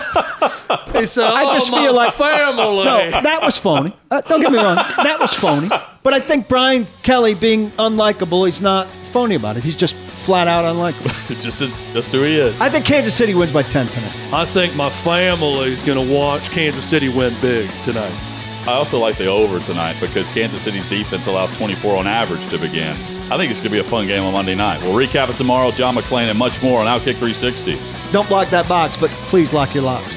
Speaker 4: he said,
Speaker 3: I
Speaker 4: "Oh,
Speaker 3: just
Speaker 4: my
Speaker 3: feel like
Speaker 4: family."
Speaker 3: No, that was phony. Uh, don't get me wrong, that was phony. But I think Brian Kelly being unlikable, he's not phony about it. He's just flat out unlikable.
Speaker 2: It's just just who he is.
Speaker 3: I think Kansas City wins by 10 tonight.
Speaker 4: I think my family's going to watch Kansas City win big tonight.
Speaker 2: I also like the over tonight because Kansas City's defense allows 24 on average to begin. I think it's going to be a fun game on Monday night. We'll recap it tomorrow. John McClain and much more on Outkick 360.
Speaker 3: Don't block that box, but please lock your locks.